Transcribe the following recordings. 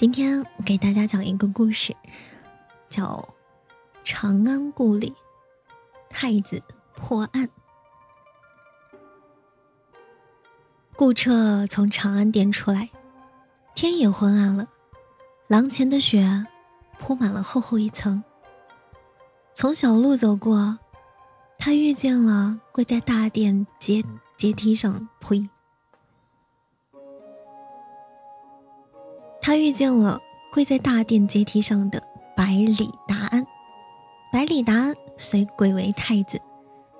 今天给大家讲一个故事，叫《长安故里太子破案》。顾彻从长安殿出来，天也昏暗了，廊前的雪铺满了厚厚一层。从小路走过，他遇见了跪在大殿阶阶梯上，呸。他遇见了跪在大殿阶梯上的百里达安。百里达安虽贵为太子，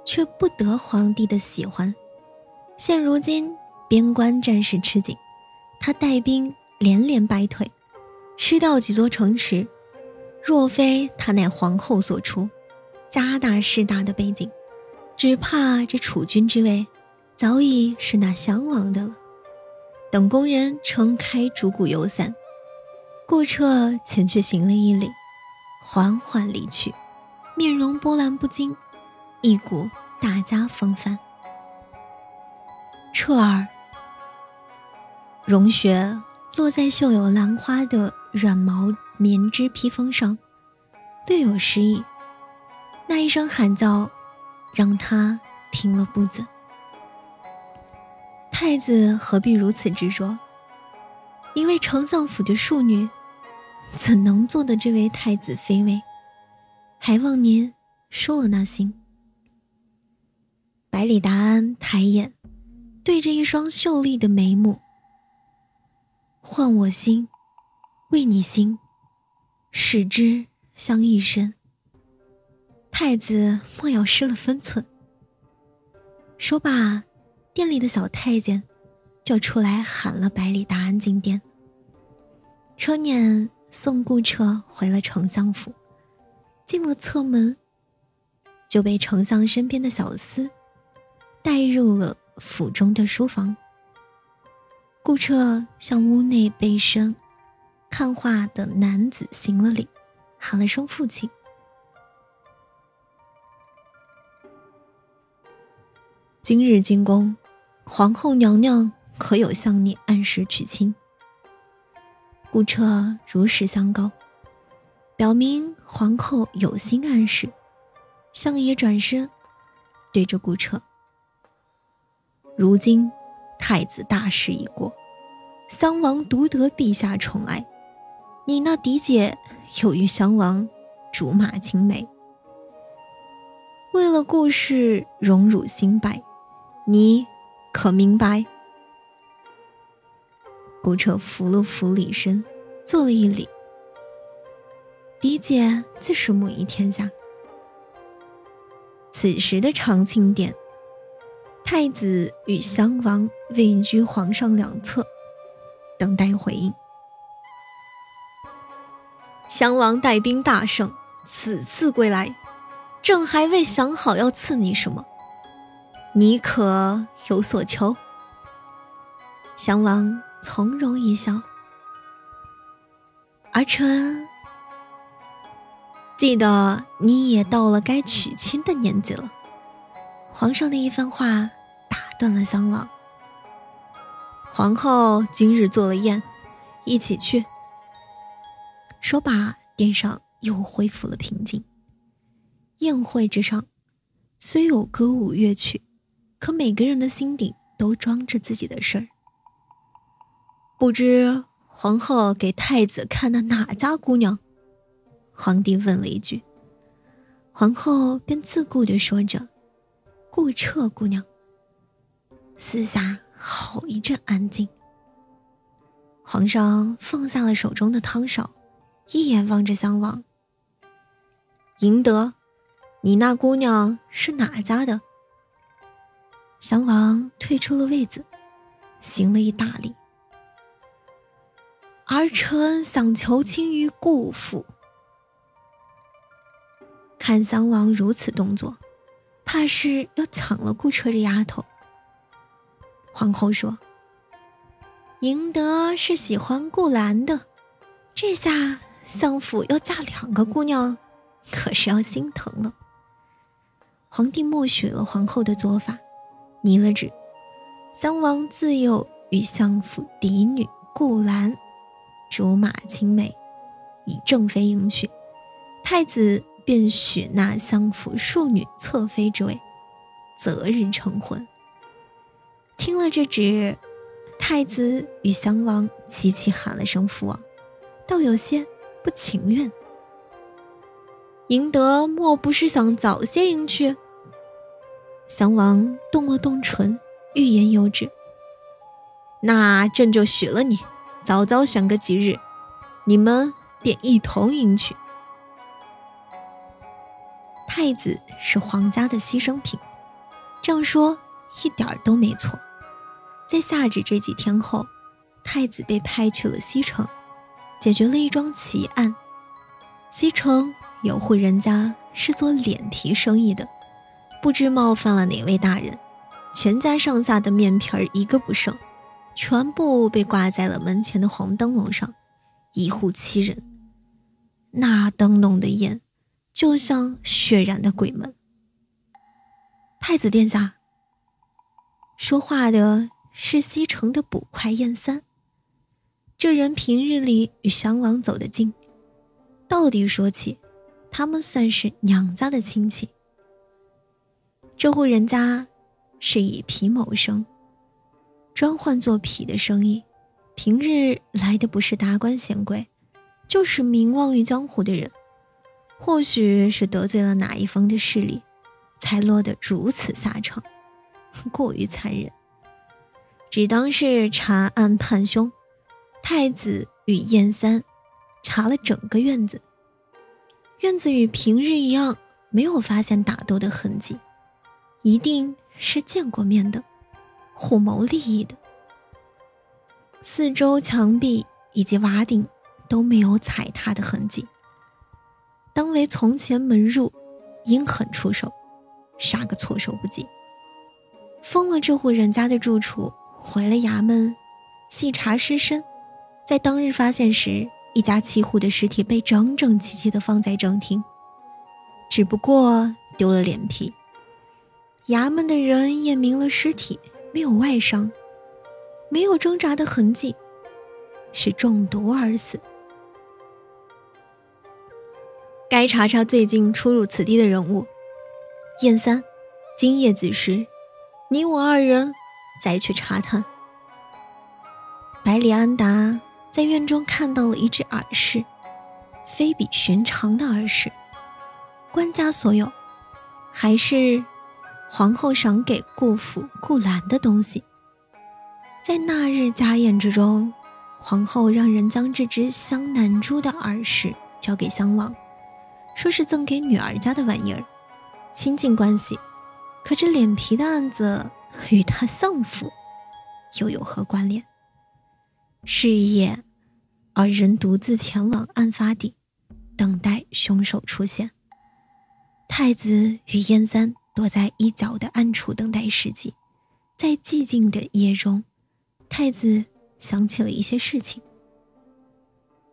却不得皇帝的喜欢。现如今边关战事吃紧，他带兵连连败退，失掉几座城池。若非他乃皇后所出，家大势大的背景，只怕这储君之位早已是那襄王的了。等工人撑开竹谷油伞，顾彻前去行了一礼，缓缓离去，面容波澜不惊，一股大家风范。彻儿，融雪落在绣有兰花的软毛棉织披风上，略有诗意。那一声喊叫，让他停了步子。太子何必如此执着？一位丞相府的庶女，怎能做的这位太子妃位？还望您收了那心。百里达安抬眼，对着一双秀丽的眉目，换我心，为你心，使之相一身。太子莫要失了分寸。说罢。店里的小太监就出来喊了百里达安进殿。车辇送顾彻回了丞相府，进了侧门，就被丞相身边的小厮带入了府中的书房。顾彻向屋内背身看画的男子行了礼，喊了声父亲。今日进宫。皇后娘娘可有向你按时娶亲？顾彻如实相告，表明皇后有心暗示。相爷转身对着顾彻：“如今太子大事已过，襄王独得陛下宠爱，你那嫡姐又与襄王竹马青梅，为了顾氏荣辱兴败，你。”可明白？顾彻扶了扶李身，做了一礼。嫡姐自是母仪天下。此时的长庆殿，太子与襄王位居皇上两侧，等待回应。襄王带兵大胜，此次归来，朕还未想好要赐你什么。你可有所求？襄王从容一笑，儿臣记得你也到了该娶亲的年纪了。皇上的一番话打断了襄王。皇后今日做了宴，一起去。说罢，殿上又恢复了平静。宴会之上，虽有歌舞乐曲。可每个人的心底都装着自己的事儿。不知皇后给太子看的哪家姑娘？皇帝问了一句，皇后便自顾地说着：“顾彻姑娘。”四下好一阵安静。皇上放下了手中的汤勺，一眼望着襄王：“赢得，你那姑娘是哪家的？”襄王退出了位子，行了一大礼。儿臣想求亲于顾父。看襄王如此动作，怕是要抢了顾彻这丫头。皇后说：“赢得是喜欢顾兰的，这下相府要嫁两个姑娘，可是要心疼了。”皇帝默许了皇后的做法。拟了旨，襄王自幼与相府嫡女顾兰竹马青梅，以正妃迎娶，太子便许纳相府庶女侧妃之位，择日成婚。听了这旨，太子与襄王齐齐喊了声父王，倒有些不情愿。赢得莫不是想早些迎娶？襄王动了动唇，欲言又止。那朕就许了你，早早选个吉日，你们便一同迎娶。太子是皇家的牺牲品，这样说一点儿都没错。在下旨这几天后，太子被派去了西城，解决了一桩奇案。西城有户人家是做脸皮生意的，不知冒犯了哪位大人，全家上下的面皮儿一个不剩，全部被挂在了门前的黄灯笼上，一户七人，那灯笼的焰，就像血染的鬼门。太子殿下，说话的。是西城的捕快燕三，这人平日里与襄王走得近，到底说起，他们算是娘家的亲戚。这户人家是以皮谋生，专换做皮的生意，平日来的不是达官显贵，就是名望于江湖的人，或许是得罪了哪一方的势力，才落得如此下场，过于残忍。只当是查案判凶，太子与燕三查了整个院子，院子与平日一样，没有发现打斗的痕迹，一定是见过面的，互谋利益的。四周墙壁以及瓦顶都没有踩踏的痕迹，当为从前门入，阴狠出手，杀个措手不及，封了这户人家的住处。回了衙门，细查尸身，在当日发现时，一家七户的尸体被整整齐齐地放在正厅，只不过丢了脸皮。衙门的人验明了尸体没有外伤，没有挣扎的痕迹，是中毒而死。该查查最近出入此地的人物。燕三，今夜子时，你我二人。再去查探。百里安达在院中看到了一只耳饰，非比寻常的耳饰，官家所有，还是皇后赏给顾府顾兰的东西。在那日家宴之中，皇后让人将这只镶南珠的耳饰交给襄王，说是赠给女儿家的玩意儿，亲近关系。可这脸皮的案子。与他丧父又有何关联？是夜，二人独自前往案发地，等待凶手出现。太子与燕三躲在一角的暗处等待时机。在寂静的夜中，太子想起了一些事情。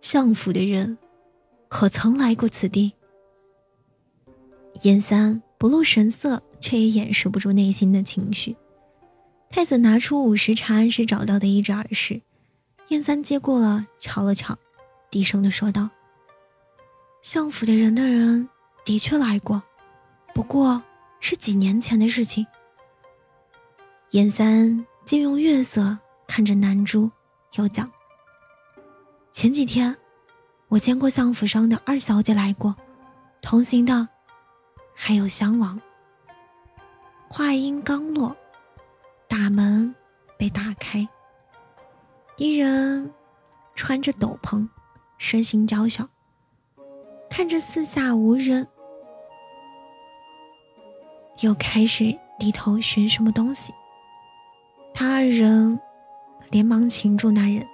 相府的人可曾来过此地？燕三不露神色，却也掩饰不住内心的情绪。太子拿出午时查案时找到的一只耳饰，燕三接过了，瞧了瞧，低声的说道：“相府的人的人的确来过，不过是几年前的事情。”燕三借用月色看着南珠，又讲：“前几天我见过相府上的二小姐来过，同行的还有襄王。”话音刚落。大门被打开，一人穿着斗篷，身形娇小，看着四下无人，又开始低头寻什么东西。他二人连忙擒住那人，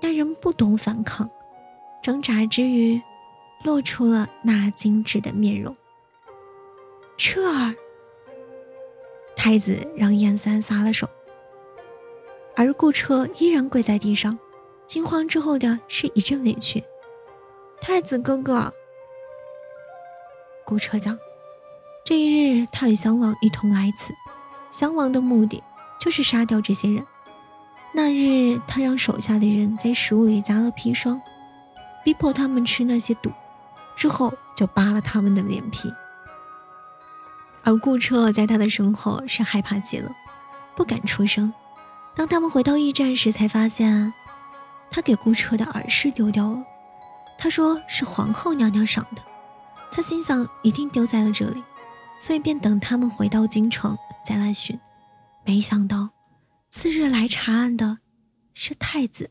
那人不懂反抗，挣扎之余，露出了那精致的面容。彻儿。太子让燕三撒了手，而顾彻依然跪在地上，惊慌之后的是一阵委屈。太子哥哥，顾彻讲，这一日他与襄王一同来此，襄王的目的就是杀掉这些人。那日，他让手下的人在食物里加了砒霜，逼迫他们吃那些毒，之后就扒了他们的脸皮。而顾彻在他的身后是害怕极了，不敢出声。当他们回到驿站时，才发现他给顾彻的耳饰丢掉了。他说是皇后娘娘赏的，他心想一定丢在了这里，所以便等他们回到京城再来寻。没想到。次日来查案的是太子。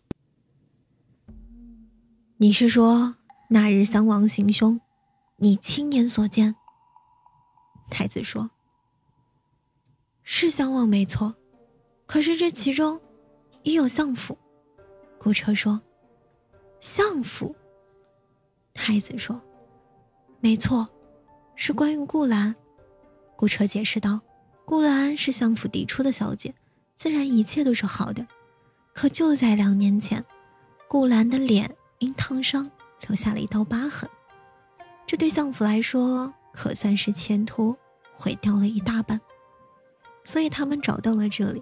你是说那日襄王行凶，你亲眼所见？太子说：“是襄王没错，可是这其中也有相府。”顾彻说：“相府。”太子说：“没错，是关于顾兰。”顾彻解释道：“顾兰是相府嫡出的小姐。”自然一切都是好的，可就在两年前，顾兰的脸因烫伤留下了一道疤痕，这对相府来说可算是前途毁掉了一大半，所以他们找到了这里，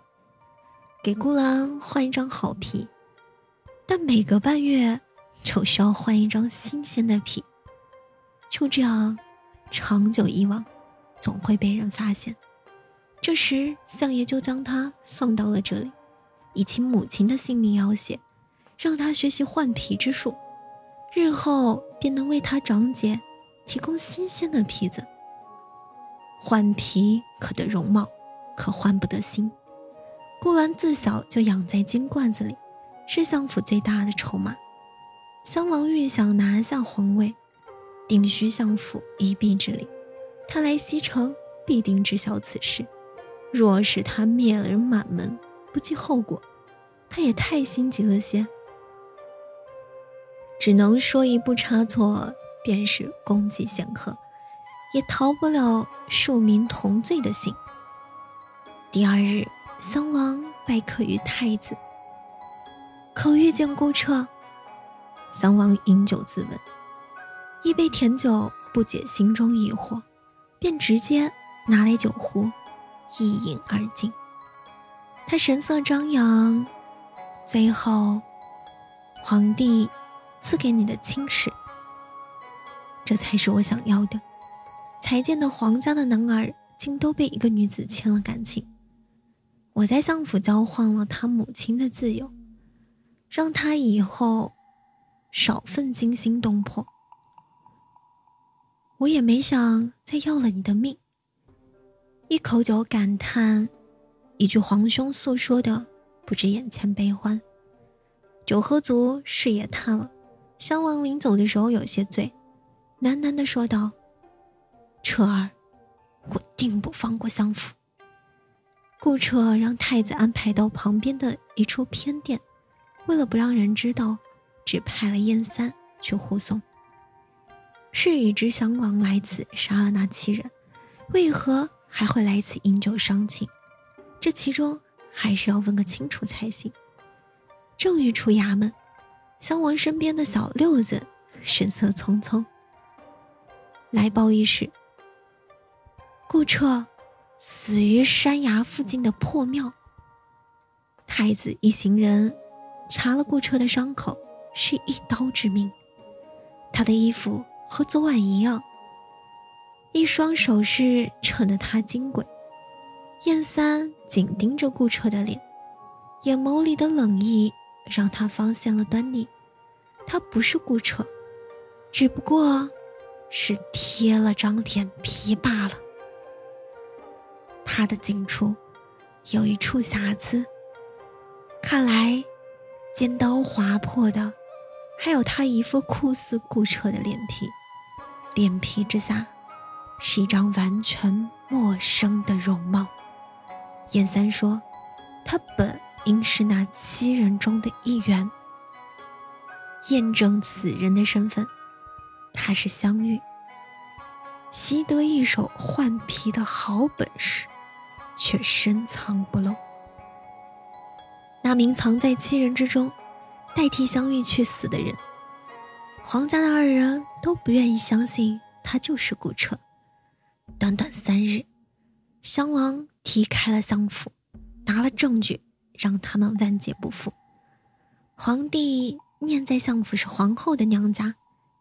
给顾兰换一张好皮，但每隔半月就需要换一张新鲜的皮，就这样，长久以往，总会被人发现。这时，相爷就将他送到了这里，以其母亲的性命要挟，让他学习换皮之术，日后便能为他长姐提供新鲜的皮子。换皮可得容貌，可换不得心。顾兰自小就养在金罐子里，是相府最大的筹码。襄王欲想拿下皇位，定需相府一臂之力。他来西城，必定知晓此事。若是他灭了人满门，不计后果，他也太心急了些。只能说一步差错，便是功绩显赫，也逃不了庶民同罪的刑。第二日，襄王拜客于太子，可遇见顾彻。襄王饮酒自问，一杯甜酒不解心中疑惑，便直接拿来酒壶。一饮而尽，他神色张扬。最后，皇帝赐给你的青史，这才是我想要的。才见的皇家的男儿，竟都被一个女子牵了感情。我在相府交换了他母亲的自由，让他以后少份惊心动魄。我也没想再要了你的命。一口酒感叹，一句皇兄诉说的不止眼前悲欢。酒喝足，事也淡了。襄王临走的时候有些醉，喃喃地说道：“彻儿，我定不放过相府。”顾彻让太子安排到旁边的一处偏殿，为了不让人知道，只派了燕三去护送。是已知襄王来此杀了那七人，为何？还会来此饮酒伤情，这其中还是要问个清楚才行。正欲出衙门，襄王身边的小六子神色匆匆来报一事：顾彻死于山崖附近的破庙。太子一行人查了顾彻的伤口，是一刀致命。他的衣服和昨晚一样。一双首饰衬得他金贵，燕三紧盯着顾彻的脸，眼眸里的冷意让他发现了端倪。他不是顾彻，只不过是贴了张脸皮罢了。他的颈处有一处瑕疵，看来尖刀划破的还有他一副酷似顾彻的脸皮，脸皮之下。是一张完全陌生的容貌。燕三说：“他本应是那七人中的一员。”验证此人的身份，他是香玉，习得一手换皮的好本事，却深藏不露。那名藏在七人之中，代替香玉去死的人，皇家的二人都不愿意相信他就是顾彻。短短三日，襄王提开了相府，拿了证据，让他们万劫不复。皇帝念在相府是皇后的娘家，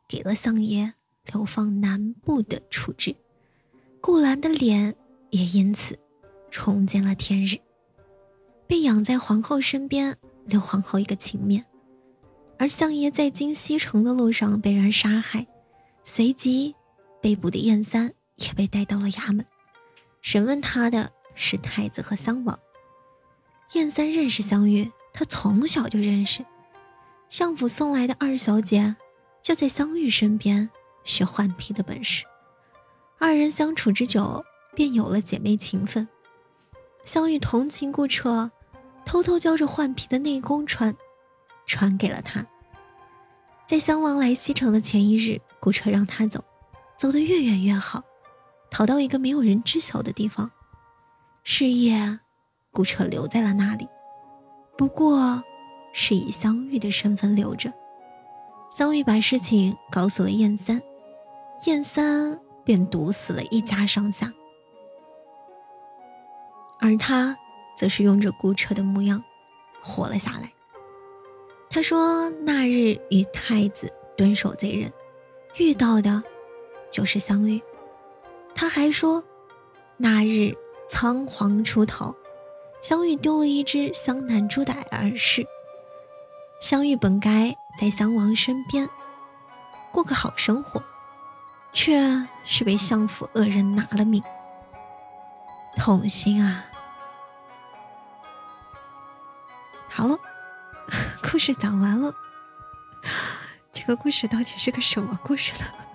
给了相爷流放南部的处置，顾兰的脸也因此重见了天日，被养在皇后身边，留皇后一个情面。而相爷在京西城的路上被人杀害，随即被捕的燕三也被带到了衙门，审问他的是太子和襄王。燕三认识香玉，他从小就认识。相府送来的二小姐就在香玉身边学换皮的本事，二人相处之久，便有了姐妹情分。香玉同情顾彻，偷偷教着换皮的内功传，传给了他。在襄王来西城的前一日，顾彻让他走，走得越远越好，逃到一个没有人知晓的地方。是夜。顾彻留在了那里，不过是以香玉的身份留着。香玉把事情告诉了燕三，燕三便毒死了一家上下，而他则是用着顾彻的模样活了下来。他说：“那日与太子蹲守贼人，遇到的就是相遇。”他还说：“那日仓皇出逃。”相遇丢了一只湘南珠的耳饰。相遇本该在襄王身边过个好生活，却是被相府恶人拿了命，痛心啊！好了，故事讲完了。这个故事到底是个什么故事呢？